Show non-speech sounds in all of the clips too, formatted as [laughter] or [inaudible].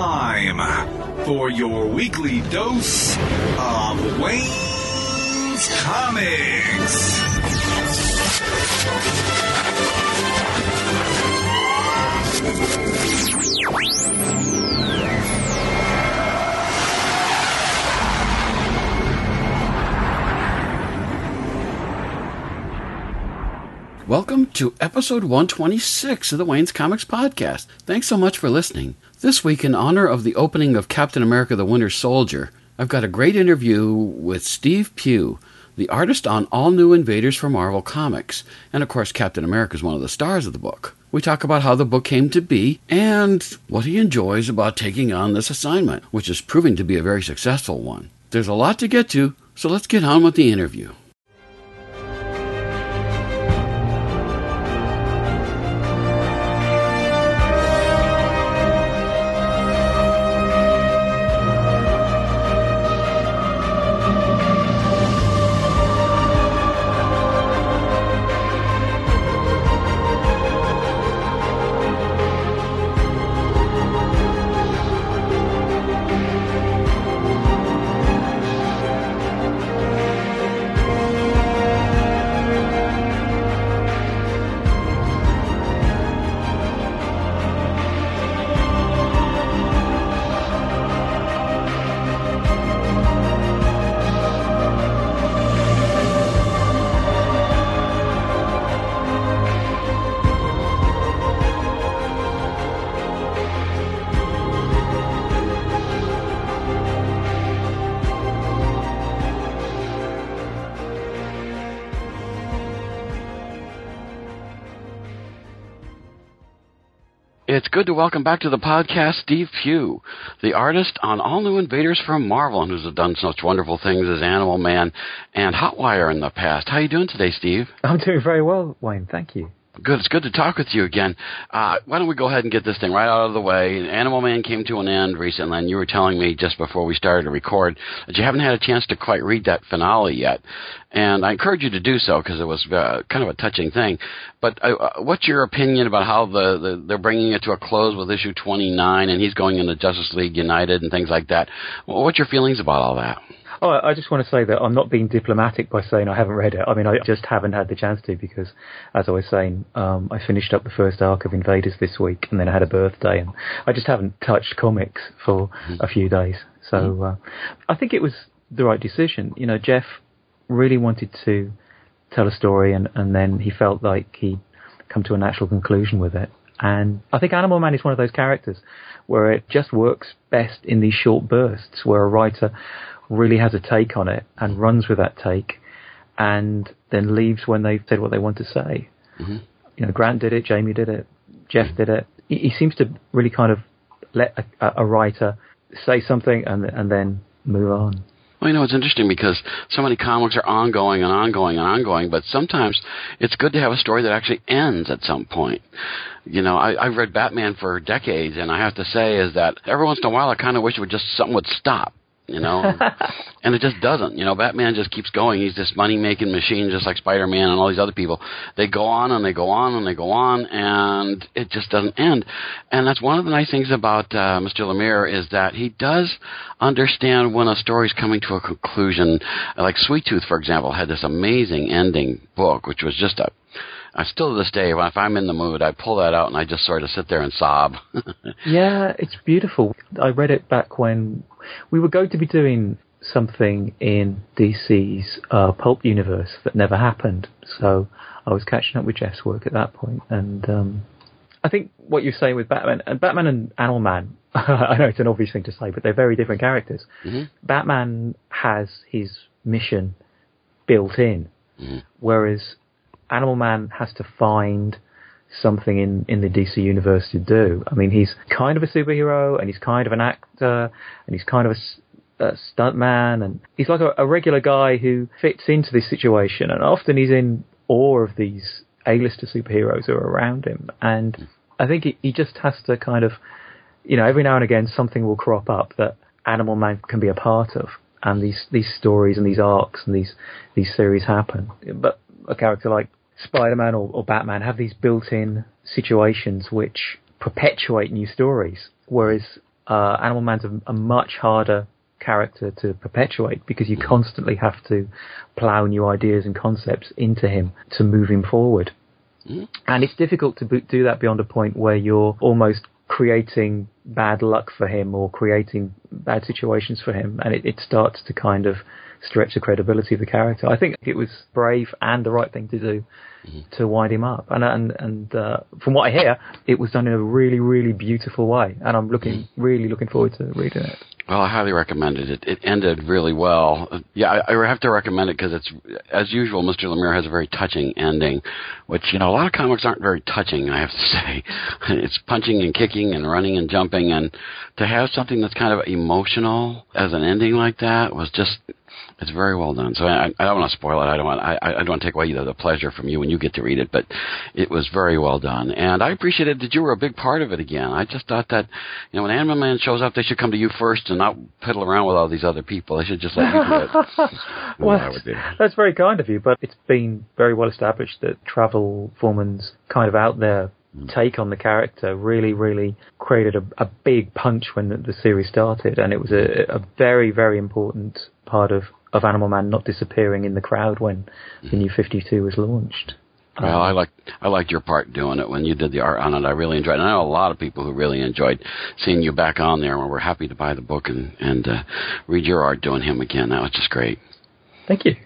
time for your weekly dose of Wayne's Comics. Welcome to episode 126 of the Wayne's Comics Podcast. Thanks so much for listening. This week, in honor of the opening of Captain America the Winter Soldier, I've got a great interview with Steve Pugh, the artist on all new Invaders for Marvel Comics. And of course, Captain America is one of the stars of the book. We talk about how the book came to be and what he enjoys about taking on this assignment, which is proving to be a very successful one. There's a lot to get to, so let's get on with the interview. Good to welcome back to the podcast Steve Pugh, the artist on all new Invaders from Marvel, and who's done such wonderful things as Animal Man and Hotwire in the past. How are you doing today, Steve? I'm doing very well, Wayne. Thank you. Good. It's good to talk with you again. Uh, why don't we go ahead and get this thing right out of the way? Animal Man came to an end recently, and you were telling me just before we started to record that you haven't had a chance to quite read that finale yet. And I encourage you to do so because it was uh, kind of a touching thing. But uh, uh, what's your opinion about how the, the they're bringing it to a close with issue 29, and he's going into Justice League United and things like that? What's your feelings about all that? Oh, I just want to say that I'm not being diplomatic by saying I haven't read it. I mean, I just haven't had the chance to because, as I was saying, um, I finished up the first arc of Invaders this week, and then I had a birthday, and I just haven't touched comics for mm-hmm. a few days. So mm-hmm. uh, I think it was the right decision. You know, Jeff really wanted to tell a story, and, and then he felt like he'd come to a natural conclusion with it. And I think Animal Man is one of those characters where it just works best in these short bursts, where a writer really has a take on it and runs with that take, and then leaves when they've said what they want to say. Mm-hmm. You know, Grant did it, Jamie did it, Jeff mm-hmm. did it. He, he, seems to really kind of let a, a writer say something and and then move on. Well, you know, it's interesting because so many comics are ongoing and ongoing and ongoing, but sometimes it's good to have a story that actually ends at some point. You know, I, I've read Batman for decades, and I have to say is that every once in a while I kind of wish it would just something would stop you know, [laughs] and it just doesn't. You know, Batman just keeps going. He's this money making machine, just like Spider Man and all these other people. They go on and they go on and they go on, and it just doesn't end. And that's one of the nice things about uh, Mr. Lemire is that he does understand when a story's coming to a conclusion. Like Sweet Tooth, for example, had this amazing ending book, which was just a I still to this day, if I'm in the mood, I pull that out and I just sort of sit there and sob. [laughs] yeah, it's beautiful. I read it back when we were going to be doing something in DC's uh, pulp universe that never happened. So I was catching up with Jeff's work at that point, and um, I think what you're saying with Batman and Batman and Animal Man. [laughs] I know it's an obvious thing to say, but they're very different characters. Mm-hmm. Batman has his mission built in, mm-hmm. whereas Animal Man has to find something in, in the DC universe to do. I mean, he's kind of a superhero, and he's kind of an actor, and he's kind of a, a stuntman, and he's like a, a regular guy who fits into this situation. And often he's in awe of these A-lister superheroes who are around him. And I think he, he just has to kind of, you know, every now and again something will crop up that Animal Man can be a part of. And these, these stories and these arcs and these, these series happen. But a character like Spider-Man or, or Batman have these built-in situations which perpetuate new stories, whereas uh, Animal Man's a, a much harder character to perpetuate because you constantly have to plow new ideas and concepts into him to move him forward. Mm-hmm. And it's difficult to do that beyond a point where you're almost creating bad luck for him or creating bad situations for him, and it, it starts to kind of stretch the credibility of the character. I think it was brave and the right thing to do to wind him up, and and and uh, from what I hear, it was done in a really really beautiful way, and I'm looking really looking forward to reading it. Well, I highly recommend it. It, it ended really well. Yeah, I, I have to recommend it because it's, as usual, Mr. Lemire has a very touching ending, which, you know, a lot of comics aren't very touching, I have to [laughs] say. It's punching and kicking and running and jumping, and to have something that's kind of emotional as an ending like that was just, it's very well done. So I, I don't want to spoil it. I don't want, I, I don't want to take away the, the pleasure from you when you get to read it, but it was very well done. And I appreciated that you were a big part of it again. I just thought that, you know, when Animal Man shows up, they should come to you first and not piddle around with all these other people. They should just let you do it. [laughs] That's I would do. That's very kind of you, but it's been very well established that Travel Foreman's kind of out there hmm. take on the character really, really created a, a big punch when the, the series started, and it was a, a very, very important part of, of Animal Man not disappearing in the crowd when the new 52 was launched. Well, I liked I liked your part doing it when you did the art on it. I really enjoyed it. I know a lot of people who really enjoyed seeing you back on there, and we're happy to buy the book and and uh, read your art doing him again. That was just great. Thank you.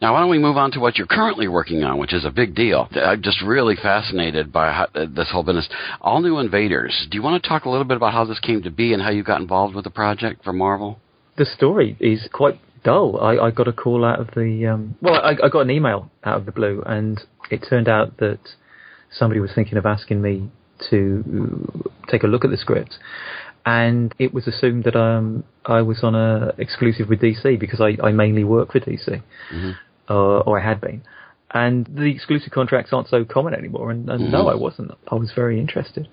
Now, why don't we move on to what you're currently working on, which is a big deal. I'm just really fascinated by how, uh, this whole business. All New Invaders. Do you want to talk a little bit about how this came to be and how you got involved with the project for Marvel? The story is quite dull. I, I got a call out of the um, well, I, I got an email out of the blue, and it turned out that somebody was thinking of asking me to take a look at the script, and it was assumed that um, I was on a exclusive with DC because I, I mainly work for DC, uh, or I had been. And the exclusive contracts aren't so common anymore. And, and no, I wasn't. I was very interested.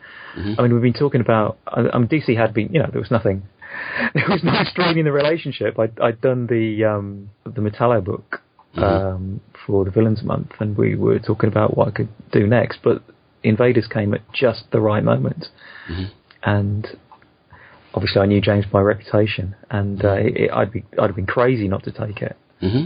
I mean, we've been talking about. I, I mean, DC had been. You know, there was nothing. [laughs] There was no strain in the relationship. I'd, I'd done the um, the Metallo book um, for the Villains Month, and we were talking about what I could do next. But Invaders came at just the right moment, and obviously I knew James by reputation, and uh, it, I'd be I'd have been crazy not to take it. Hmm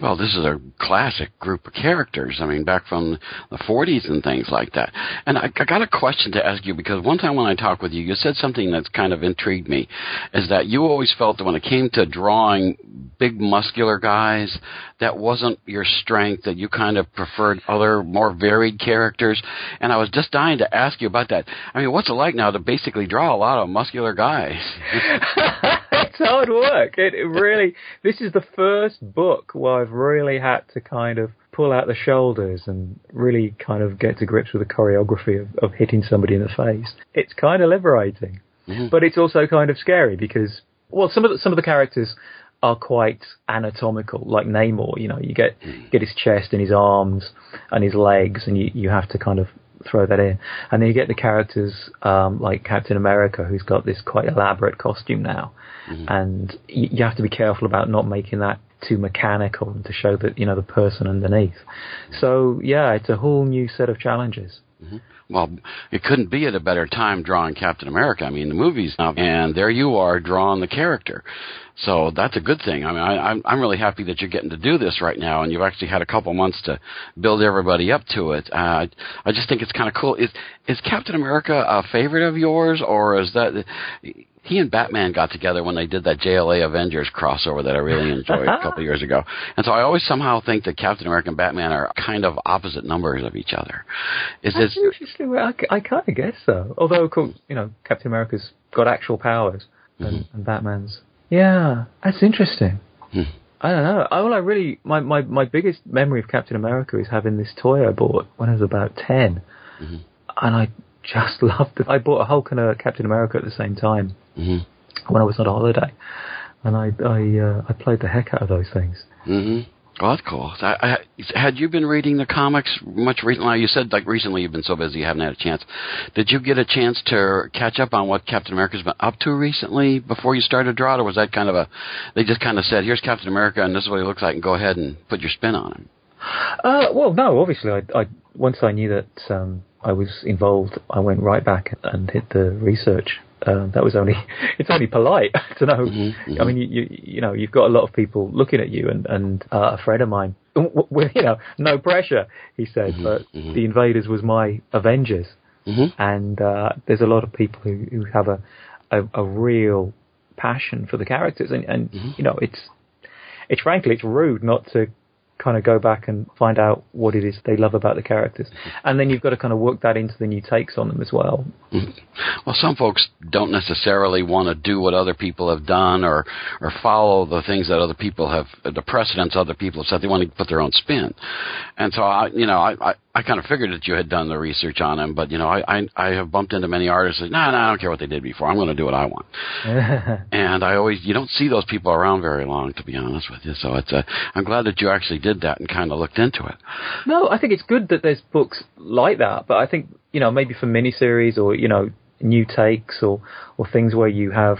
Well, this is a classic group of characters. I mean, back from the 40s and things like that. And I, I got a question to ask you because one time when I talked with you, you said something that's kind of intrigued me, is that you always felt that when it came to drawing big muscular guys, that wasn't your strength, that you kind of preferred other more varied characters. And I was just dying to ask you about that. I mean, what's it like now to basically draw a lot of muscular guys? [laughs] [laughs] it's hard work. It, it really. This is the first book where I've really had to kind of pull out the shoulders and really kind of get to grips with the choreography of, of hitting somebody in the face. It's kind of liberating, but it's also kind of scary because well, some of the, some of the characters are quite anatomical, like Namor. You know, you get get his chest and his arms and his legs, and you you have to kind of throw that in. And then you get the characters um, like Captain America, who's got this quite elaborate costume now, and you, you have to be careful about not making that too mechanical and to show that you know the person underneath. So yeah, it's a whole new set of challenges. Well, it couldn't be at a better time drawing Captain America. I mean, the movies now, and there you are drawing the character. So that's a good thing. I mean, I, I'm I'm really happy that you're getting to do this right now, and you've actually had a couple months to build everybody up to it. Uh, I I just think it's kind of cool. Is is Captain America a favorite of yours, or is that he and Batman got together when they did that JLA Avengers crossover that I really enjoyed a couple of [laughs] years ago. And so I always somehow think that Captain America and Batman are kind of opposite numbers of each other. Is this interesting. Well, I, kind of guess so. Although, of course, you know, Captain America's got actual powers, and, mm-hmm. and Batman's. Yeah, that's interesting. Hmm. I don't know. All I really, my, my, my biggest memory of Captain America is having this toy I bought when I was about 10. Mm-hmm. And I just [laughs] loved it. I bought a Hulk and a Captain America at the same time Mhm. when I was on a holiday. And I, I, uh, I played the heck out of those things. hmm Well, that's cool. I, I, had you been reading the comics much recently? You said like recently you've been so busy you haven't had a chance. Did you get a chance to catch up on what Captain America's been up to recently before you started to draw or was that kind of a? They just kind of said, "Here's Captain America, and this is what he looks like, and go ahead and put your spin on him." Uh, well, no, obviously, I, I once I knew that um, I was involved, I went right back and hit the research um, that was only [laughs] it's only polite [laughs] to know. Mm-hmm, I mean, you, you you know you've got a lot of people looking at you, and and uh, a friend of mine, [laughs] you know, no pressure, he said, Mm-hmm, but the Invaders was my Avengers, Mhm. and uh, there's a lot of people who, who have a, a a real passion for the characters, and and Mm-hmm. you know it's it's frankly it's rude not to kind of go back and find out what it is they love about the characters, and then you've got to kind of work that into the new takes on them as well. Well, some folks don't necessarily want to do what other people have done or or follow the things that other people have, the precedents other people have set. They want to put their own spin. And so, I, you know, I, I, I kind of figured that you had done the research on him, but, you know, I, I, I have bumped into many artists that, no, no, I don't care what they did before. I'm going to do what I want. [laughs] and I always, you don't see those people around very long, to be honest with you. So it's, uh, I'm glad that you actually did that and kind of looked into it. No, I think it's good that there's books like that, but I think you know maybe for miniseries or you know new takes or or things where you have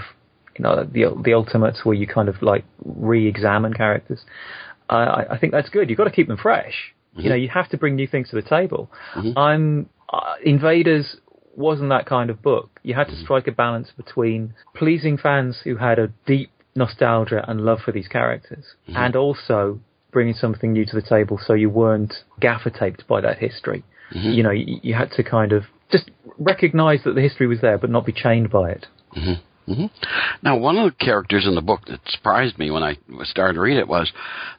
you know the the ultimates where you kind of like re-examine characters. I I- think that's good. You've got to keep them fresh. You know, mm-hmm. you have to bring new things to the table. Mm-hmm. I'm uh, Invaders wasn't that kind of book. You had to mm-hmm. strike a balance between pleasing fans who had a deep nostalgia and love for these characters, and also bringing something new to the table so you weren't gaffer taped by that history. Mm-hmm. You know, you, you had to kind of just recognize that the history was there, but not be chained by it. Mm-hmm. Mm-hmm. Now, one of the characters in the book that surprised me when I was started to read it was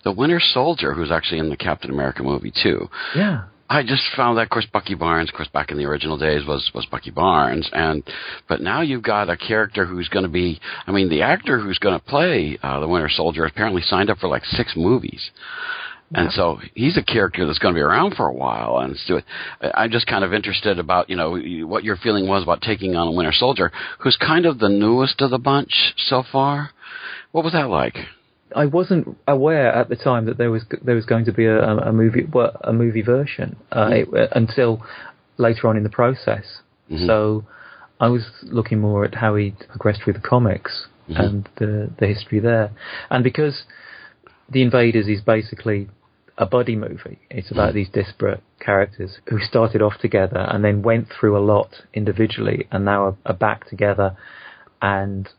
the Winter Soldier, who's actually in the Captain America movie too. Yeah. I just found that, of course, Bucky Barnes, of course, back in the original days was was Bucky Barnes, and but now you've got a character who's going to be. I mean, the actor who's going to play uh, the Winter Soldier apparently signed up for like six movies. And so he's a character that's going to be around for a while, and so I'm just kind of interested about you know what your feeling was about taking on a Winter Soldier, who's kind of the newest of the bunch so far. What was that like? I wasn't aware at the time that there was there was going to be a, a movie a movie version uh, mm-hmm. it, uh, until later on in the process. Mm-hmm. So I was looking more at how he progressed through the comics mm-hmm. and the the history there, and because the Invaders is basically a buddy movie. It's about these disparate characters who started off together and then went through a lot individually and now are, are back together and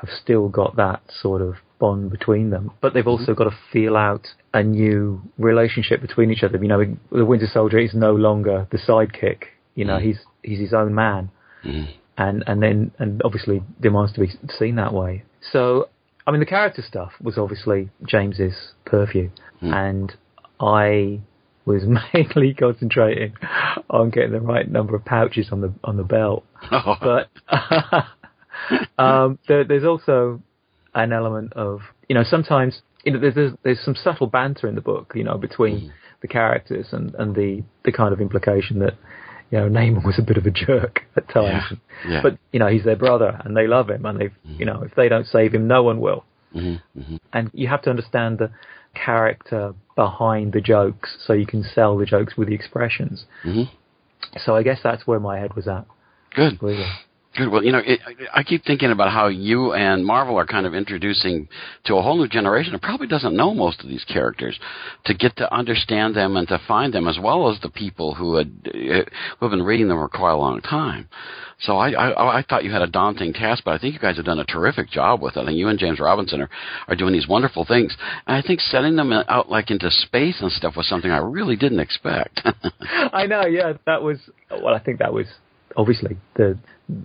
have still got that sort of bond between them. But they've also mm-hmm. got to feel out a new relationship between each other. You know, the Winter Soldier is no longer the sidekick. You know, mm. he's he's his own man, mm-hmm. and and then and obviously demands to be seen that way. So, I mean, the character stuff was obviously James's purview, mm. and I was [laughs] mainly concentrating on getting the right number of pouches on the on the belt. [laughs] But [laughs] [laughs] um, there, there's also an element of you know sometimes you know there's, there's there's some subtle banter in the book you know between hmm. the characters and and the the kind of implication that you know Namor was a bit of a jerk [laughs] at times, Yeah, yeah. but you know he's their brother and they love him and they have you know if they don't save him no one will, mm-hmm, mm-hmm. and you have to understand the character behind the jokes so you can sell the jokes with the expressions. Mm-hmm. So I guess that's where my head was at. Good. Really. Good. Well, you know, it, I keep thinking about how you and Marvel are kind of introducing to a whole new generation that probably doesn't know most of these characters to get to understand them and to find them, as well as the people who had who have been reading them for quite a long time. So I, I, I thought you had a daunting task, but I think you guys have done a terrific job with it. I think you and James Robinson are, are doing these wonderful things, and I think setting them out like into space and stuff was something I really didn't expect. [laughs] I know, yeah, that was. Well, I think that was obviously the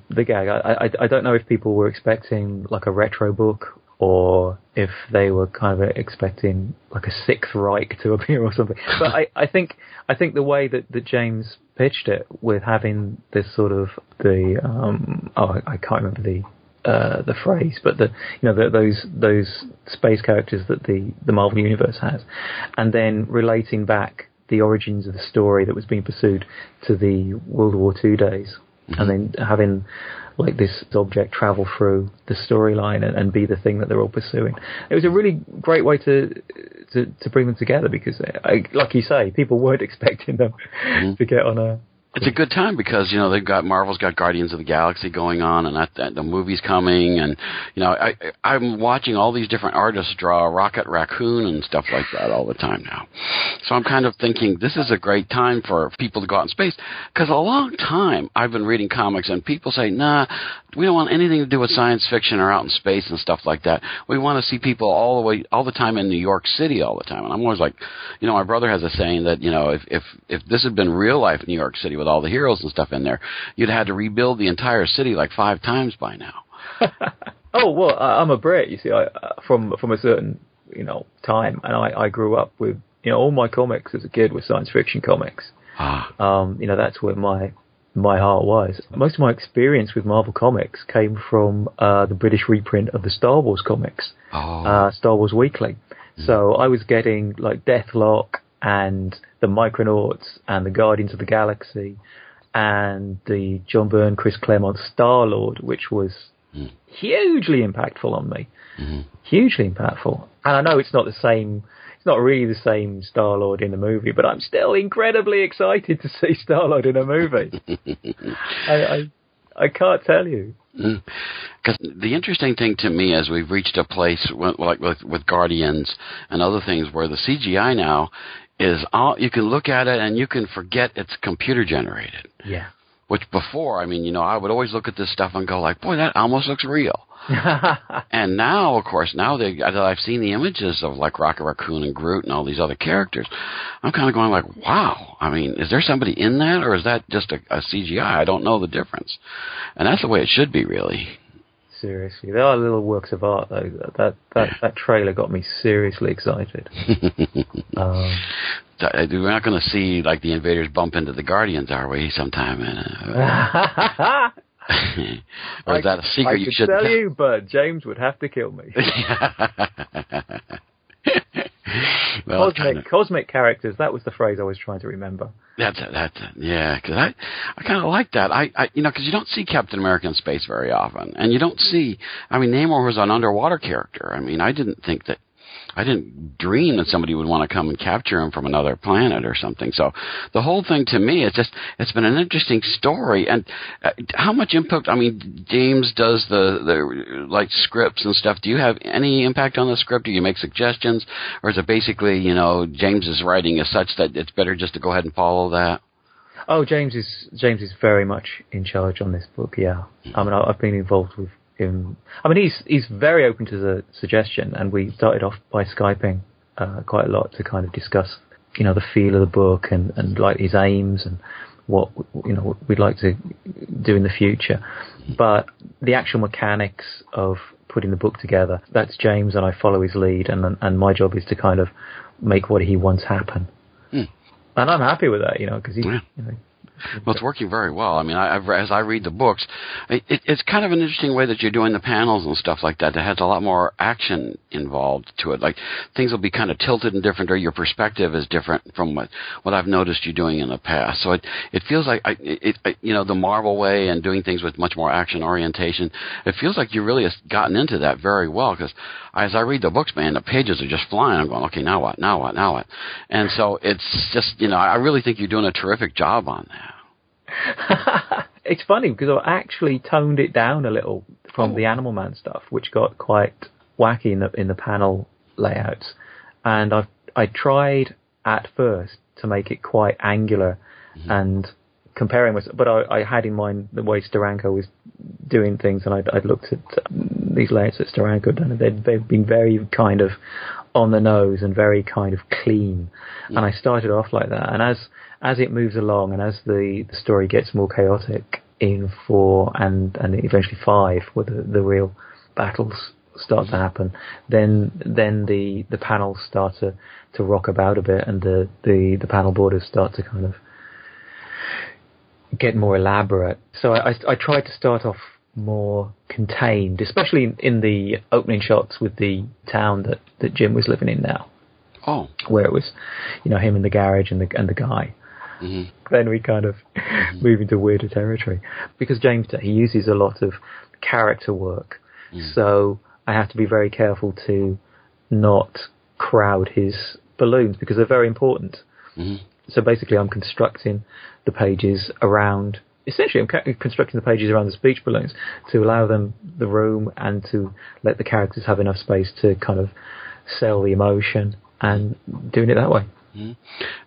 the gag. I, I I don't know if people were expecting like a retro book or if they were kind of expecting like a sixth Reich to [laughs] appear or something. But I, I think I think the way that, that James pitched it with having this sort of the um oh I, can't remember the uh, the phrase, but the you know the, those those space characters that the the Marvel universe has, and then relating back the origins of the story that was being pursued to the World War II days, and mm-hmm. then having like this object travel through the storyline and, and be the thing that they're all pursuing. It was a really great way to to, to bring them together because, I, like you say, people weren't [laughs] expecting them mm-hmm. to get on a it's a good time because you know they've got Marvel's got Guardians of the Galaxy going on, and that the movie's coming, and you know I I'm watching all these different artists draw Rocket Raccoon and stuff like that all the time now. So I'm kind of thinking this is a great time for people to go out in space because a long time I've been reading comics and people say, nah, we don't want anything to do with science fiction or out in space and stuff like that. We want to see people all the way all the time in New York City all the time, and I'm always like, you know, my brother has a saying that you know if if if this had been real life New York City with all the heroes and stuff in there, you'd had to rebuild the entire city like five times by now. [laughs] oh well, I'm a Brit. You see, I from from a certain you know time, and I I grew up with you know all my comics as a kid were science fiction comics. Ah. Um, you know that's where my my heart was. Most of my experience with Marvel Comics came from uh, the British reprint of the Star Wars comics, oh. uh, Star Wars Weekly. Mm. So I was getting like Deathlok and the Micronauts and the Guardians of the Galaxy and the John Byrne, Chris Claremont Star Lord, which was mm. hugely impactful on me. Mm-hmm. Hugely impactful. And I know it's not the same, it's not really the same Star Lord in the movie, but I'm still incredibly excited to see [laughs] Star Lord in a movie. [laughs] I, I, I can't tell you. Because mm. the interesting thing to me is we've reached a place like with, with Guardians and other things where the CGI now is all you can look at it and you can forget it's computer generated. Yeah. Which before, I mean, you know, I would always look at this stuff and go like, boy, that almost looks real. [laughs] and now, of course, now that I've seen the images of like Rocket Raccoon and Groot and all these other characters, I'm kind of going like, wow. I mean, is there somebody in that, or is that just a, a CGI? I don't know the difference, and that's the way it should be, really. Seriously, there are little works of art though. That that that that trailer got me seriously excited. [laughs] um, we're not going to see like the invaders bump into the Guardians, are we? Sometime. In, uh, [laughs] [laughs] or is that a secret I you should tell you, but James would have to kill me. [laughs] well, cosmic, cosmic characters. That was the phrase I was trying to remember. That's it. That's it. Yeah, because I, I kind of like that. I, I, you know, because you don't see Captain America in space very often, and you don't see. I mean, Namor was an underwater character. I mean, I didn't think that I didn't dream that somebody would want to come and capture him from another planet or something. So the whole thing to me, it's just it's been an interesting story. And uh, how much input? I mean, James does the the like scripts and stuff. Do you have any impact on the script? Do you make suggestions, or is it basically you know James's writing is such that it's better just to go ahead and follow that? Oh, James is James is very much in charge on this book. Yeah, I mean, I've been involved with him. I mean, he's he's very open to the suggestion, and we started off by skyping uh, quite a lot to kind of discuss, you know, the feel of the book and and like his aims and what you know what we'd like to do in the future. But the actual mechanics of putting the book together, that's James, and I follow his lead, and and my job is to kind of make what he wants happen. Hmm. And I'm happy with that, you know, because he, Yeah. you know, Well, it's working very well. I mean, I, I've, as I read the books, it, it's kind of an interesting way that you're doing the panels and stuff like that. That has a lot more action involved to it. Like things will be kind of tilted and different, or your perspective is different from what what I've noticed you doing in the past. So it it feels like I, it, it you know the Marvel way and doing things with much more action orientation. It feels like you really have gotten into that very well because as I read the books, man, the pages are just flying. I'm going, okay, now what? Now what? Now what? And so it's just you know I really think you're doing a terrific job on that. [laughs] it's funny because I actually toned it down a little from Oh. the Animal Man stuff, which got quite wacky in the in the panel layouts, and I I tried at first to make it quite angular mm-hmm. and comparing with, but I, I had in mind the way Steranko was doing things, and I'd, I'd looked at these layouts that Steranko done, they'd, they've been very kind of on the nose and very kind of clean. And I started off like that, and as as it moves along, and as the, the story gets more chaotic in four and and eventually five, where the, the real battles start to happen, then then the the panels start to to rock about a bit, and the the the panel borders start to kind of get more elaborate. So I, I, I tried to start off more contained, especially in, in the opening shots with the town that, that Jim was living in now, Oh, where it was, you know, him in the garage and the and the guy. hmm Then we kind of move into weirder territory. Because James he uses a lot of character work, so I have to be very careful to not crowd his balloons because they're very important. hmm So basically, I'm constructing the pages around. Essentially, I'm constructing the pages around the speech balloons to allow them the room and to let the characters have enough space to kind of sell the emotion and doing it that way. Mm-hmm.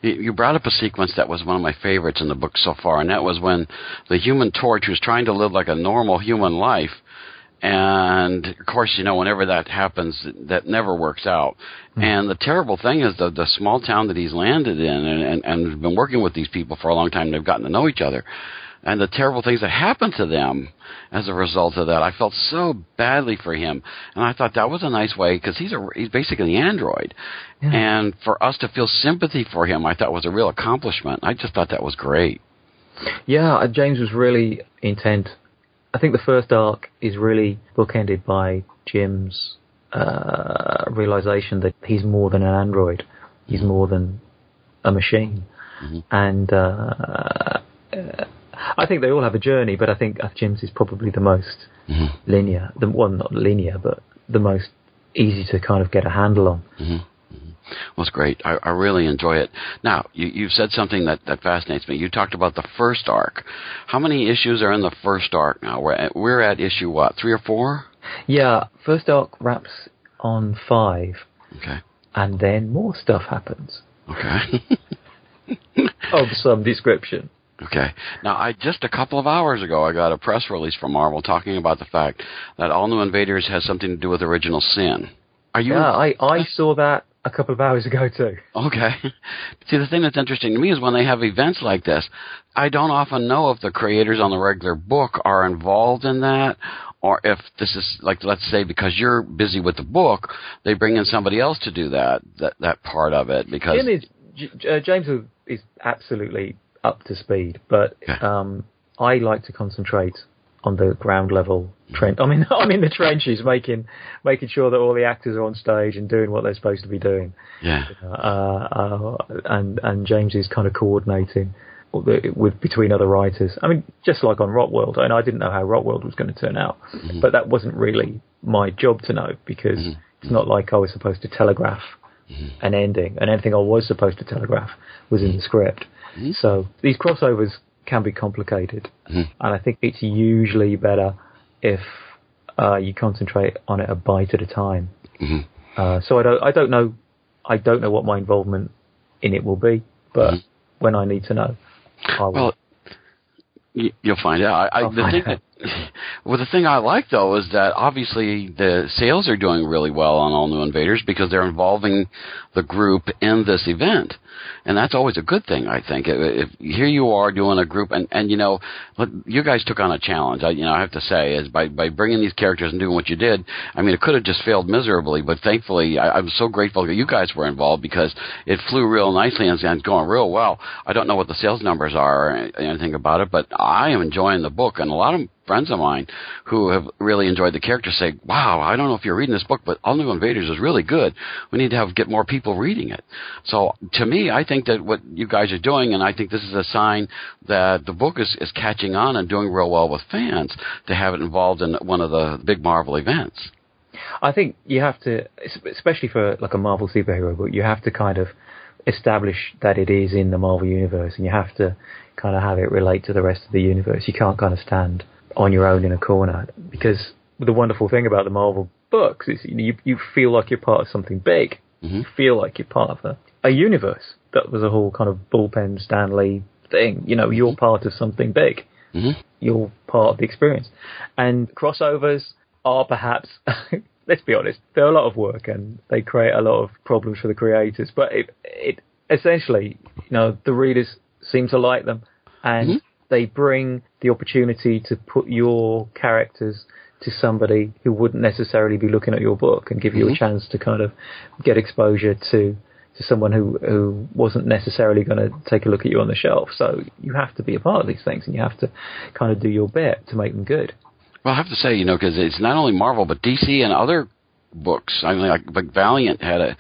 You you brought up a sequence that was one of my favorites in the book so far, and that was when the Human Torch was trying to live like a normal human life, and of course, you know, whenever that happens, that never works out. Mm. And the terrible thing is the the small town that he's landed in, and and, and been working with these people for a long time. They've gotten to know each other, and the terrible things that happened to them as a result of that. I felt so badly for him, and I thought that was a nice way because he's a he's basically an android, and for us to feel sympathy for him, I thought was a real accomplishment. I just thought that was great. Yeah, uh, James was really intent. I think the first arc is really bookended by Jim's uh, realization that he's more than an android. He's more than a machine. And uh, uh, I think they all have a journey, but I think uh, Jim's is probably the most mm-hmm. linear. The one, not linear, but the most easy to kind of get a handle on. Mm-hmm. Mm-hmm. was great. I, I really enjoy it. Now, you, you've said something that, that fascinates me. You talked about the first arc. How many issues are in the first arc now? We're at, we're at issue what, three or four? Yeah, first arc wraps on five, Okay. and then more stuff happens Okay. [laughs] of some description. Okay. Now, I just a couple of hours ago, I got a press release from Marvel talking about the fact that All New Invaders has something to do with Original Sin. Are you? Yeah, I, I saw that a couple of hours ago too. Okay. [laughs] See, the thing that's interesting to me is when they have events like this, I don't often know if the creators on the regular book are involved in that, or if this is like, let's say, because you're busy with the book, they bring in somebody else to do that that that part of it. Because Jim is uh, James is- is absolutely up to speed, but um, I like to concentrate on the ground level trench. I mean, [laughs] I'm in the trenches, making making sure that all the actors are on stage and doing what they're supposed to be doing. yeah, Uh, uh, and and James is kind of coordinating with between other writers. I mean, just like on Rotworld, and I didn't know how Rotworld was going to turn out, but that wasn't really my job to know because it's not like I was supposed to telegraph an ending, and anything I was supposed to telegraph was in the script. So these crossovers can be complicated, and I think it's usually better if uh, you concentrate on it a bite at a time. Mhm. Uh, so I don't, I don't know, I don't know what my involvement in it will be, but when I need to know, I will. Well, you'll find out. I, I, the find thing that, [laughs] well, the thing I like though is that obviously the sales are doing really well on All New Invaders because they're involving the group in this event, and that's always a good thing. I think. If, if here you are doing a group, and and you know, look, you guys took on a challenge. I, you know, I have to say, is by by bringing these characters and doing what you did. I mean, it could have just failed miserably, but thankfully, I, I'm so grateful that you guys were involved because it flew real nicely and it's going real well. I don't know what the sales numbers are or anything about it, but I am enjoying the book, and a lot of friends of mine who have really enjoyed the character say, "Wow, I don't know if you're reading this book, but All New Invaders is really good. We need to have get more people reading it." So, to me, I think that what you guys are doing, and I think this is a sign that the book is is catching on and doing real well with fans to have it involved in one of the big Marvel events. I think you have to, especially for like a Marvel superhero book, you have to kind of establish that it is in the Marvel universe, and you have to kind of have it relate to the rest of the universe. You can't kind of stand on your own in a corner because the wonderful thing about the Marvel books is you you feel like you're part of something big. You feel like you're part of a, a universe. That was a whole kind of bullpen Stan Lee thing. You know, you're part of something big. Mhm. You're part of the experience. And crossovers are perhaps, [laughs] let's be honest, they're a lot of work and they create a lot of problems for the creators. But it, it essentially, you know, the readers seem to like them and they bring the opportunity to put your characters to somebody who wouldn't necessarily be looking at your book and give you a mm-hmm. chance to kind of get exposure to to someone who who wasn't necessarily going to take a look at you on the shelf. So you have to be a part of these things and you have to kind of do your bit to make them good. Well, I have to say, you know, because it's not only Marvel but DC and other books. I mean, like, like Valiant had a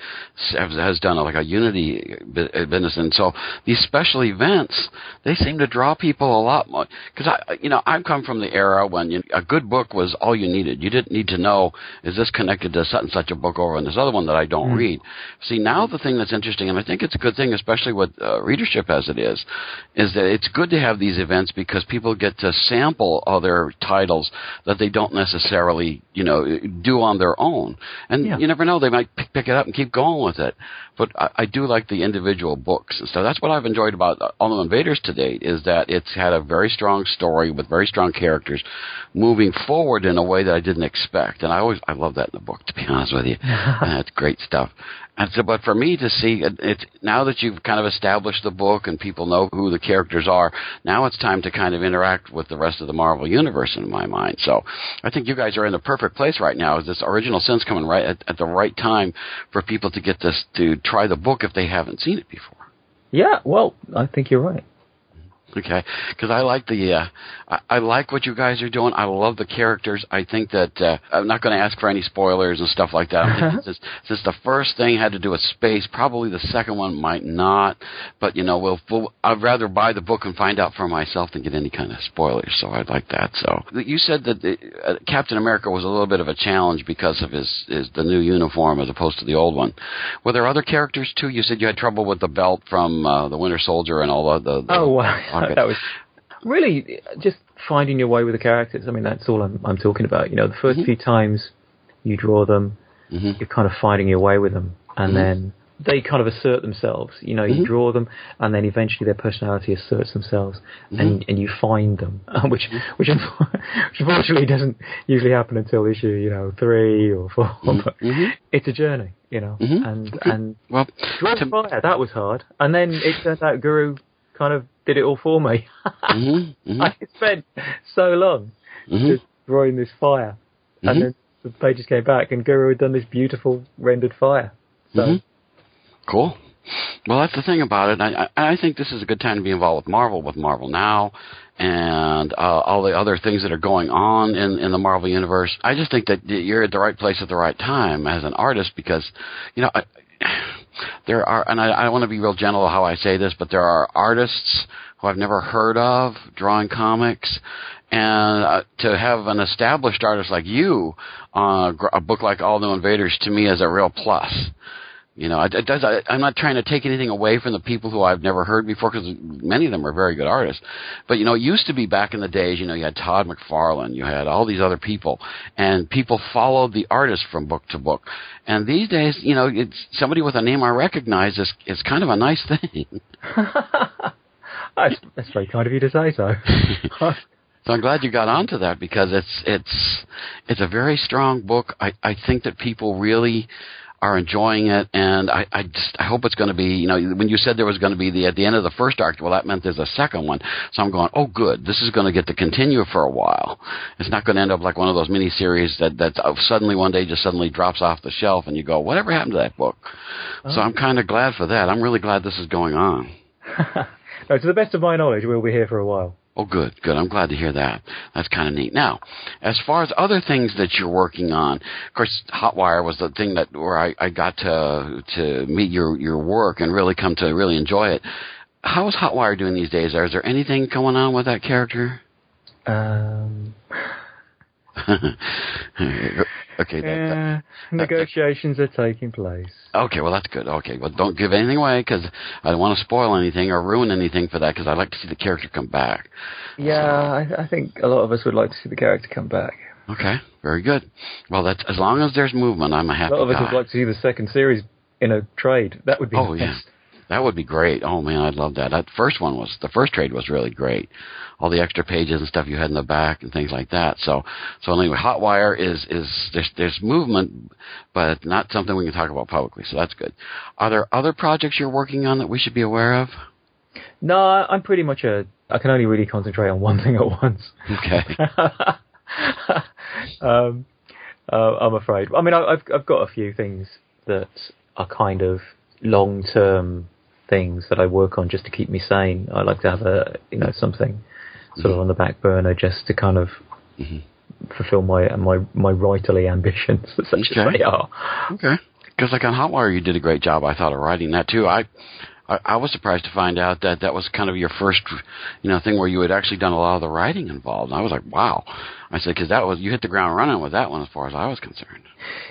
has done a, like a Unity business, and so these special events they seem to draw people a lot more. Because I, you know, I've come from the era when you, a good book was all you needed. You didn't need to know is this connected to such and such a book over and this other one that I don't mm. read. See, now the thing that's interesting, and I think it's a good thing, especially with uh, readership as it is, is that it's good to have these events because people get to sample other titles that they don't necessarily, you know, do on their own. And yeah. you never know, they might pick, pick, it up and keep going with it. But I, I do like the individual books and stuff. That's what I've enjoyed about uh, All the Invaders to date is that it's had a very strong story with very strong characters moving forward in a way that I didn't expect. And I always, I love that in the book, to be honest with you. [laughs] That's great stuff. And so, but for me to see it, now that you've kind of established the book and people know who the characters are, now it's time to kind of interact with the rest of the Marvel universe in my mind. So, I think you guys are in the perfect place right now. Is this original sin's coming right at, at the right time for people to get this to try the book if they haven't seen it before? Yeah, well, I think you're right. Okay, because I like the uh, I, I like what you guys are doing. I love the characters. I think that uh, I'm not going to ask for any spoilers and stuff like that. Since, since [laughs] the first thing had to do with space, probably the second one might not. But you know, we'll, we'll I'd rather buy the book and find out for myself than get any kind of spoilers. So I'd like that. So you said that the, uh, Captain America was a little bit of a challenge because of his his the new uniform as opposed to the old one. Were there other characters too? You said you had trouble with the belt from uh, the Winter Soldier and all the. the, the oh wow [laughs] that was [laughs] really just finding your way with the characters. I mean, that's all I'm, I'm talking about. You know, the 1st mm-hmm. few times you draw them, mm-hmm. you're kind of finding your way with them, and mm-hmm. then they kind of assert themselves. You know, you mm-hmm. draw them, and then eventually their personality asserts themselves, mm-hmm. and and you find them, [laughs] which mm-hmm. which, which unfortunately doesn't usually happen until issue you know three or 4 But it's a journey, you know, and and well, to, fire that was hard, and then it turns out Guru kind of did it all for me. mm-hmm, [laughs] mm-hmm. I spent so long mm-hmm. just drawing this fire, and mm-hmm. then the pages came back, and Guru had done this beautiful rendered fire. So. Mm-hmm. Cool. Well, that's the thing about it. I, I, I think this is a good time to be involved with Marvel, with Marvel Now, and uh, all the other things that are going on in, in the Marvel universe. I just think that you're at the right place at the right time as an artist because, you know, I, there are, and I, I want to be real gentle how I say this, but there are artists who I've never heard of drawing comics, and uh, to have an established artist like you uh, a book like All New Invaders to me is a real plus. You know, it, it does. I, I'm not trying to take anything away from the people who I've never heard before because many of them are very good artists. But you know, it used to be back in the days. You know, you had Todd McFarlane, you had all these other people, and people followed the artist from book to book. And these days, you know, it's somebody with a name I recognize is is kind of a nice thing. [laughs] that's, that's very kind of you to say so. [laughs] So I'm glad you got onto that because it's it's it's a very strong book. I I think that people really are enjoying it, and I, I just I hope it's going to be. You know, when you said there was going to be the at the end of the first arc, well, that meant there's a second one. So I'm going, oh, good. This is going to get to continue for a while. It's not going to end up like one of those miniseries that that suddenly one day just suddenly drops off the shelf, and you go, whatever happened to that book? Oh. So I'm kind of glad for that. I'm really glad this is going on. [laughs] no, to the best of my knowledge, we'll be here for a while. Oh, good, good. I'm glad to hear that. That's kind of neat. Now, as far as other things that you're working on, of course, Hotwire was the thing that where I, I got to to meet your your work and really come to really enjoy it. How is Hotwire doing these days? Is there anything going on with that character? Um. [laughs] Okay. That, yeah, that, negotiations that, are taking place. Okay, well that's good. Okay, well don't give anything away because I don't want to spoil anything or ruin anything for that because I'd like to see the character come back. Yeah, so. I, I think a lot of us would like to see the character come back. Okay, very good. Well, that's as long as there's movement, I'm a happy. A lot of us guy. would like to see the second series in a trade. That would be. Oh nice. yeah. That would be great. Oh man, I'd love that. That first one was the first trade was really great. All the extra pages and stuff you had in the back and things like that. So so anyway, Hotwire is is there's there's movement, but not something we can talk about publicly. So that's good. Are there other projects you're working on that we should be aware of? No, I'm pretty much a. I can only really concentrate on one thing at once. Okay. [laughs] um, uh, I'm afraid. I mean, I've I've got a few things that are kind of long term things that I work on just to keep me sane. I like to have a you know something sort mm-hmm. of on the back burner just to kind of mm-hmm. fulfill my my my writerly ambitions, [laughs] such Okay. as they are. Okay. Because like on Hotwire, you did a great job, I thought, of writing that too. I, I, was surprised to find out that that was kind of your first, you know, thing where you had actually done a lot of the writing involved. And I was like, wow. I said, because that was you hit the ground running with that one, as far as I was concerned.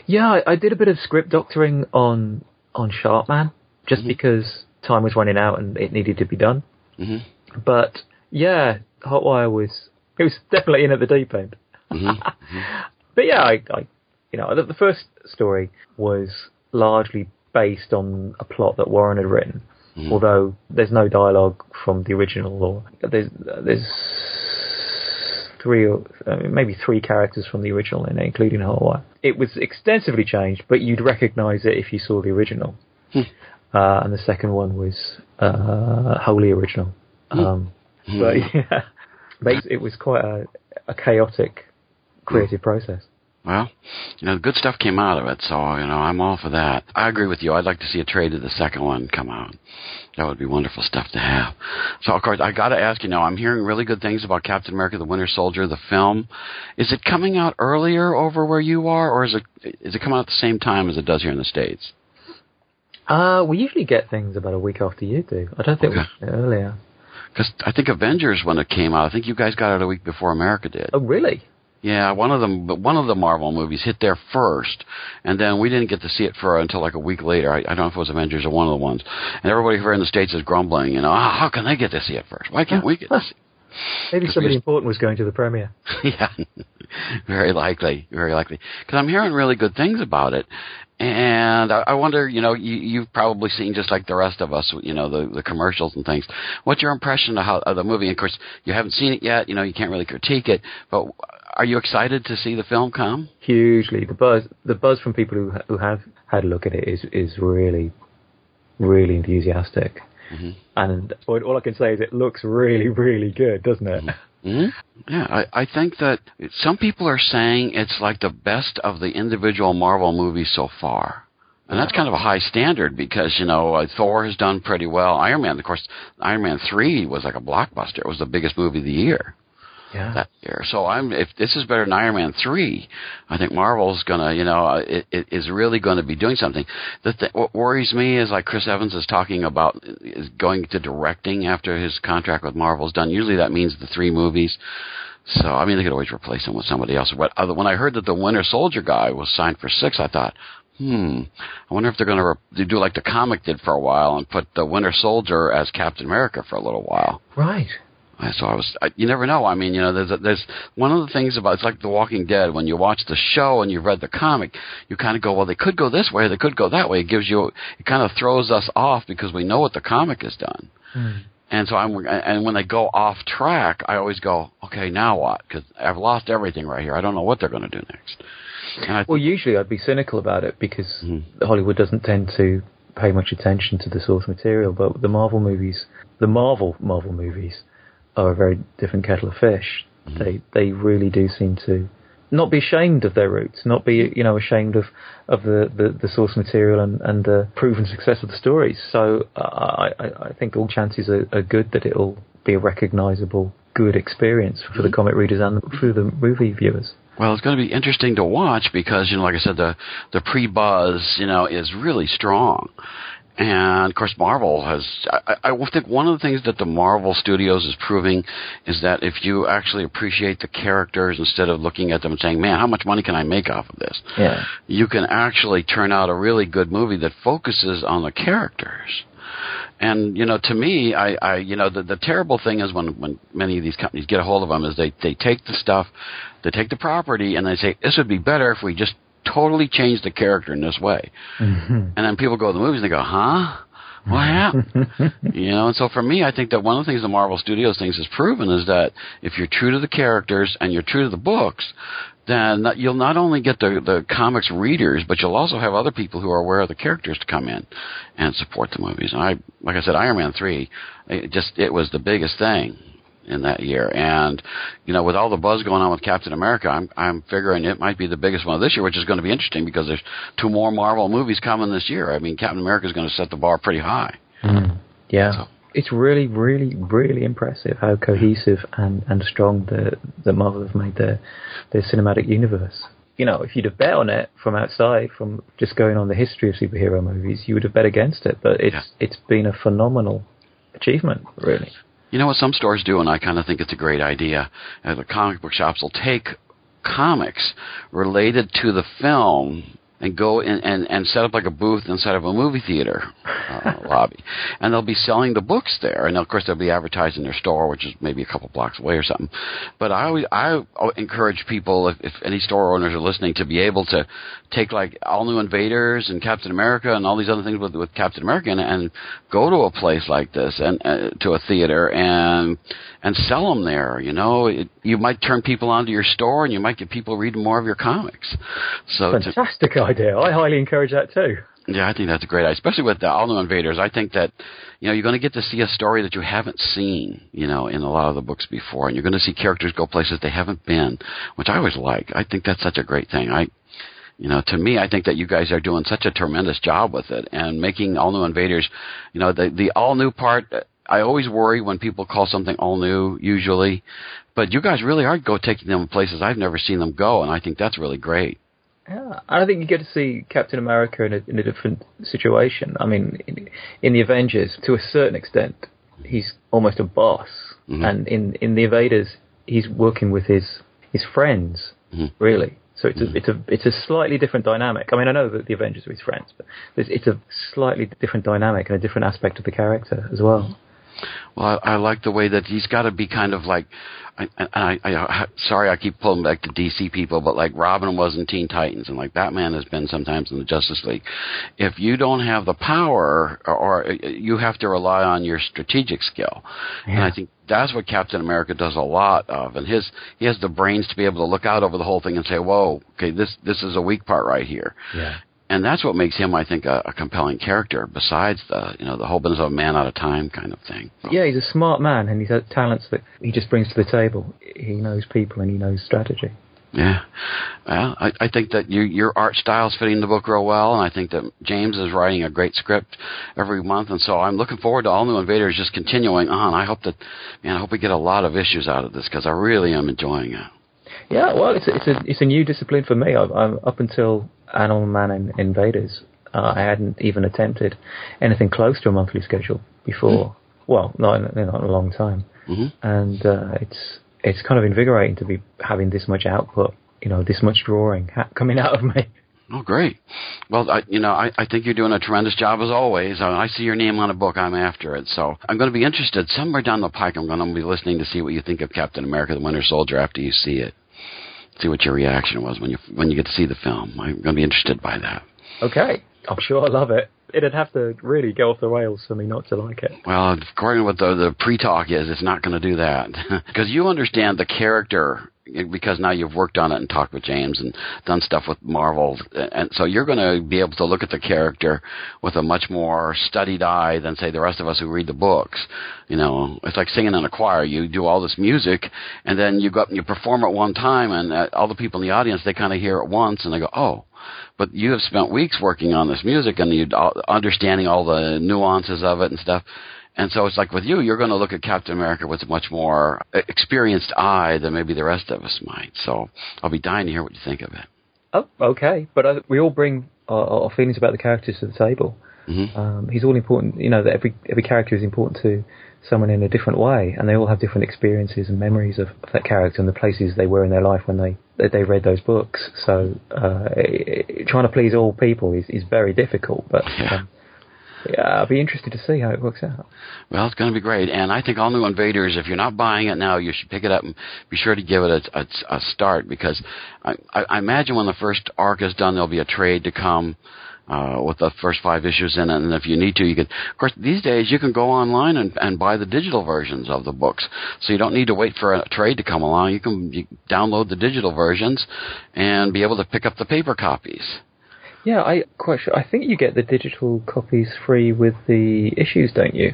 Yeah, I, I did a bit of script doctoring on on Sharkman just Mhm. because time was running out and it needed to be done. hmm But yeah, Hotwire was it was definitely in at the deep end. hmm [laughs] But yeah, I, I you know the, the first story was largely based on a plot that Warren had written, Mhm. although there's no dialogue from the original or there's there's three or I mean, maybe three characters from the original in it, including Hotwire. It was extensively changed, but you'd recognise it if you saw the original. Uh, and the second one was uh, wholly original. Um, but [laughs] yeah, but it was quite a, a chaotic creative process. Well, you know, the good stuff came out of it, so you know, I'm all for that. I agree with you. I'd like to see a trade of the second one come out. That would be wonderful stuff to have. So, of course, I got to ask you now. I'm hearing really good things about Captain America: The Winter Soldier, the film. Is it coming out earlier over where you are, or is it is it coming out at the same time as it does here in the states? Uh, we usually get things about a week after you do. I don't think Okay. we earlier. Because I think Avengers, when it came out, I think you guys got it a week before America did. Oh, really? Yeah, one of them, but one of the Marvel movies hit there first, and then we didn't get to see it for until like a week later. I, I don't know if it was Avengers or one of the ones. And everybody here in the states is grumbling, you know, "Ah, how can they get to see it first? Why can't we get to see? Maybe somebody important was going to the premiere. [laughs] yeah, very likely, very likely. Because I'm hearing really good things about it, and I, I wonder, you know, you, you've probably seen just like the rest of us, you know, the the commercials and things. What's your impression of how of the movie? And of course, you haven't seen it yet. You know, you can't really critique it, but are you excited to see the film come? Hugely, the buzz, the buzz from people who who have had a look at it is is really, really enthusiastic. Mhm. And all all I can say is it looks really, really good, doesn't it? hmm Yeah, I, I think that some people are saying it's like the best of the individual Marvel movies so far. And that's kind of a high standard because, you know, uh, Thor has done pretty well. Iron Man, of course, Iron Man 3 was like a blockbuster. It was the biggest movie of the year Yeah. that year. So I'm, if this is better than Iron Man 3, I think Marvel's gonna, you know, uh, it, it is really gonna be doing something. The th- what worries me is like Chris Evans is talking about is going to directing after his contract with Marvel's done. Usually that means the three movies. So I mean, they could always replace him with somebody else. But other, when I heard that the Winter Soldier guy was signed for six, I thought, hmm, I wonder if they're going to re- do like the comic did for a while and put the Winter Soldier as Captain America for a little while. Right. So I was, I, you never know. I mean, you know, there's a, there's one of the things about it's like The Walking Dead. When you watch the show and you've read the comic, you kind of go, well, they could go this way, they could go that way. It gives you, it kind of throws us off because we know what the comic has done. And so I'm, and when they go off track, I always go, okay, now what? Because I've lost everything right here. I don't know what they're going to do next. I, Well, usually I'd be cynical about it because Mhm. Hollywood doesn't tend to pay much attention to the source material. But the Marvel movies, the Marvel Marvel movies, are a very different kettle of fish. They they really do seem to not be ashamed of their roots, not be you know ashamed of of the, the, the source material and, and the proven success of the stories. So uh, I I, I think all chances are, are good that it'll be a recognisable good experience for the comic readers and for the movie viewers. Well, it's going to be interesting to watch because you know, like I said, the the pre buzz, you know, is really strong. And of course, Marvel has. I, I think one of the things that the Marvel Studios is proving is that if you actually appreciate the characters instead of looking at them and saying, "Man, how much money can I make off of this?" Yeah. you can actually turn out a really good movie that focuses on the characters. And you know, to me, I, I you know, the, the terrible thing is when when many of these companies get a hold of them is they they take the stuff, they take the property, and they say this would be better if we just totally changed the character in this way. Mm-hmm. And then people go to the movies and they go, huh? What happened? [laughs] you know, and so for me, I think that one of the things the Marvel Studios things has proven is that if you're true to the characters and you're true to the books, then you'll not only get the the comics readers, but you'll also have other people who are aware of the characters to come in and support the movies. And I, like I said, Iron Man three, it just it was the biggest thing in that year. And you know, with all the buzz going on with Captain America, I'm I'm figuring it might be the biggest one of this year, which is going to be interesting because there's two more Marvel movies coming this year. I mean, Captain America is going to set the bar pretty high. Mm-hmm. Yeah. So it's really, really, really impressive how cohesive and, and strong the the Marvel have made their their cinematic universe. You know, if you'd have bet on it from outside, from just going on the history of superhero movies, you would have bet against it. But it's Yeah. it's been a phenomenal achievement, really. You know what some stores do, and I kind of think it's a great idea. Uh, the comic book shops will take comics related to the film and go in and, and set up like a booth inside of a movie theater uh, [laughs] lobby, and they'll be selling the books there. And of course, they'll be advertising their store, which is maybe a couple blocks away or something. But I always I encourage people, if, if any store owners are listening, to be able to take like All New Invaders and Captain America and all these other things with with Captain America and, and go to a place like this and uh, to a theater and and sell them there. You know, it, you might turn people onto your store, and you might get people reading more of your comics. So Fantastic idea. I highly encourage that too. yeah, I think that's a great idea, especially with the All New Invaders. I think that you know you're going to get to see a story that you haven't seen, you know, in a lot of the books before, and you're going to see characters go places they haven't been, which I always like. I think that's such a great thing. I you know, to me, I think that you guys are doing such a tremendous job with it and making all new invaders. You know, the the all new part. I always worry when people call something all new, usually, but you guys really are go taking them places I've never seen them go, and I think that's really great. Yeah, and I think you get to see Captain America in a, in a different situation. I mean, in, in the Avengers, to a certain extent, he's almost a boss, Mhm. and in in the Invaders, he's working with his his friends, Mhm. really. So it's a it's a it's a slightly different dynamic. I mean, I know that the Avengers are his friends, but it's, it's a slightly different dynamic and a different aspect of the character as well. Well, I, I like the way that he's got to be kind of like, I, I, I, I, sorry, I keep pulling back to DC people, but like Robin was in Teen Titans, and like Batman has been sometimes in the Justice League. If you don't have the power, or, or uh, you have to rely on your strategic skill, and I think that's what Captain America does a lot of, and his he has the brains to be able to look out over the whole thing and say, "Whoa, okay, this this is a weak part right here." Yeah. And that's what makes him, I think, a, a compelling character. Besides the, you know, the whole business of a man out of time kind of thing. Yeah, he's a smart man, and he's talents that he just brings to the table. He knows people and he knows strategy. Yeah. Well, I, I think that your your art style is fitting the book real well, and I think that James is writing a great script every month, and so I'm looking forward to All New Invaders just continuing on. I hope that, man, I hope we get a lot of issues out of this because I really am enjoying it. Yeah, well, it's a, it's a it's a new discipline for me. I'm, I'm up until Animal Man and Invaders. Uh, I hadn't even attempted anything close to a monthly schedule before. Well, not in, not in a long time, hmm and uh, it's it's kind of invigorating to be having this much output. You know, this much drawing ha- coming out of me. Oh, great. Well, I, you know, I, I think you're doing a tremendous job as always. When I see your name on a book, I'm after it. So I'm going to be interested. Somewhere down the pike, I'm going to be listening to see what you think of Captain America: The Winter Soldier after you see it. See what your reaction was when you when you get to see the film. I'm going to be interested by that. Okay, I'm sure I love it. It'd have to really go off the rails for me not to like it. Well, according to what the, the pre-talk is, it's not going to do that [laughs] because you understand the character because now you've worked on it and talked with James and done stuff with Marvel, and so you're going to be able to look at the character with a much more studied eye than say the rest of us who read the books. You know, it's like singing in a choir. You do all this music, and then you go up and you perform at one time, and uh, all the people in the audience they kind of hear it once and they go, "Oh." But you have spent weeks working on this music and you understanding all the nuances of it and stuff. And so it's like with you, you're going to look at Captain America with a much more experienced eye than maybe the rest of us might. So I'll be dying to hear what you think of it. Oh, okay. But uh, we all bring our, our feelings about the characters to the table. Mm-hmm. Um, he's all important. You know that every every character is important to someone in a different way, and they all have different experiences and memories of, of that character and the places they were in their life when they they read those books. So uh, it, it, trying to please all people is, is very difficult. But Yeah. um, yeah, I'll be interested to see how it works out. Well, it's going to be great, and I think All New Invaders. If you're not buying it now, you should pick it up and be sure to give it a, a, a start because I, I, I imagine when the first arc is done, there'll be a trade to come uh, with the first five issues in it. And if you need to, you can. Of course, these days you can go online and, and buy the digital versions of the books, so you don't need to wait for a trade to come along. You can you download the digital versions and be able to pick up the paper copies. Yeah, I quite sure. I think you get the digital copies free with the issues, don't you?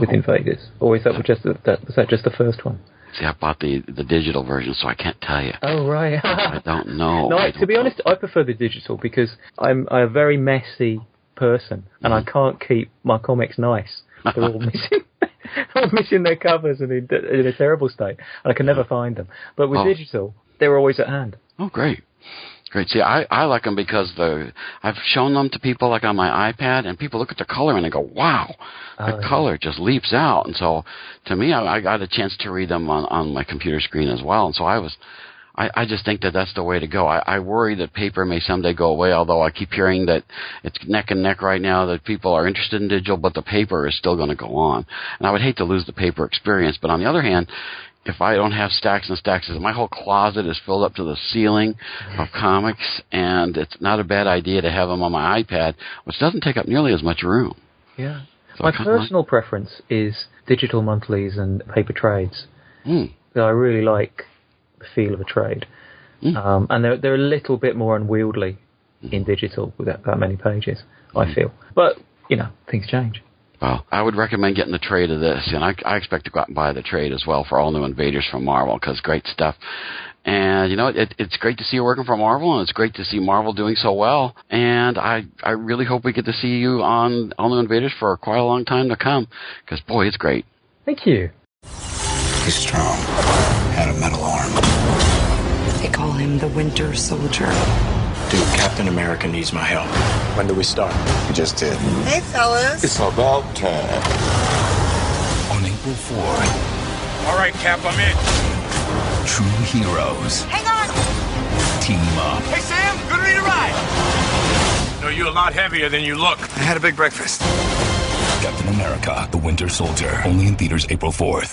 With Oh. Invaders, or is that just the, that was that just the first one? See, I bought the the digital version, so I can't tell you. Oh right. [laughs] I don't [laughs] know. No, I to don't be know. honest, I prefer the digital because I'm a very messy person and I mm-hmm. can't keep my comics nice. They're all [laughs] missing. I'm missing their covers and in, in a terrible state. And I can never find them. But with Oh. digital, they're always at hand. Oh, great. Great. See, I, I like them because the I've shown them to people like on my iPad, and people look at the color and they go, "Wow, the Oh, yeah. color just leaps out." And so, to me, I, I got a chance to read them on on my computer screen as well. And so I was, I, I just think that that's the way to go. I, I worry that paper may someday go away, although I keep hearing that it's neck and neck right now that people are interested in digital, but the paper is still going to go on. And I would hate to lose the paper experience. But on the other hand, if I don't have stacks and stacks, of my whole closet is filled up to the ceiling of comics, and it's not a bad idea to have them on my iPad, which doesn't take up nearly as much room. Yeah. So My kinda like- personal preference is digital monthlies and paper trades. Hmm. I really like the feel of a trade. Mm. Um, and they're, they're a little bit more unwieldy Mm-hmm. in digital with that, that many pages, I feel. But, you know, things change. Well, I would recommend getting the trade of this, and I, I expect to go out and buy the trade as well for all new invaders from Marvel because great stuff. And you know, it, it's great to see you working for Marvel, and it's great to see Marvel doing so well. And I, I really hope we get to see you on All New Invaders for quite a long time to come, because boy, it's great. Thank you. He's strong. Had a metal arm. They call him the Winter Soldier. Dude, Captain America needs my help. When do we start? We just did. Hey, fellas. It's about time. On April 4th, All right, Cap, I'm in. true heroes Hang on. team up. Hey, Sam, good to need a ride. No, you're a lot heavier than you look. I had a big breakfast. Captain America, the Winter Soldier. Only in theaters April 4th.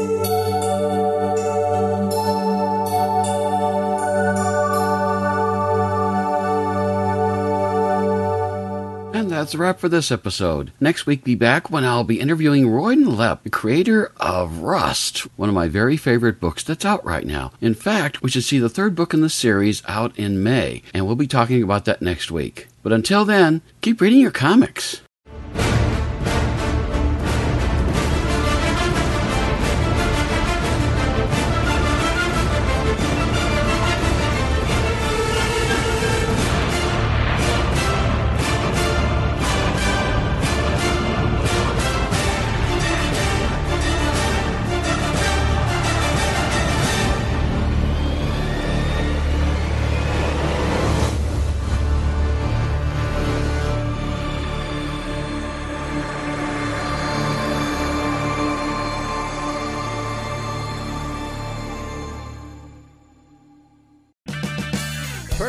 that's a wrap for this episode. Next week, be back when I'll be interviewing Royden Lepp, the creator of Rust, one of my very favorite books that's out right now. In fact, we should see the third book in the series out in May, and we'll be talking about that next week. But until then, keep reading your comics.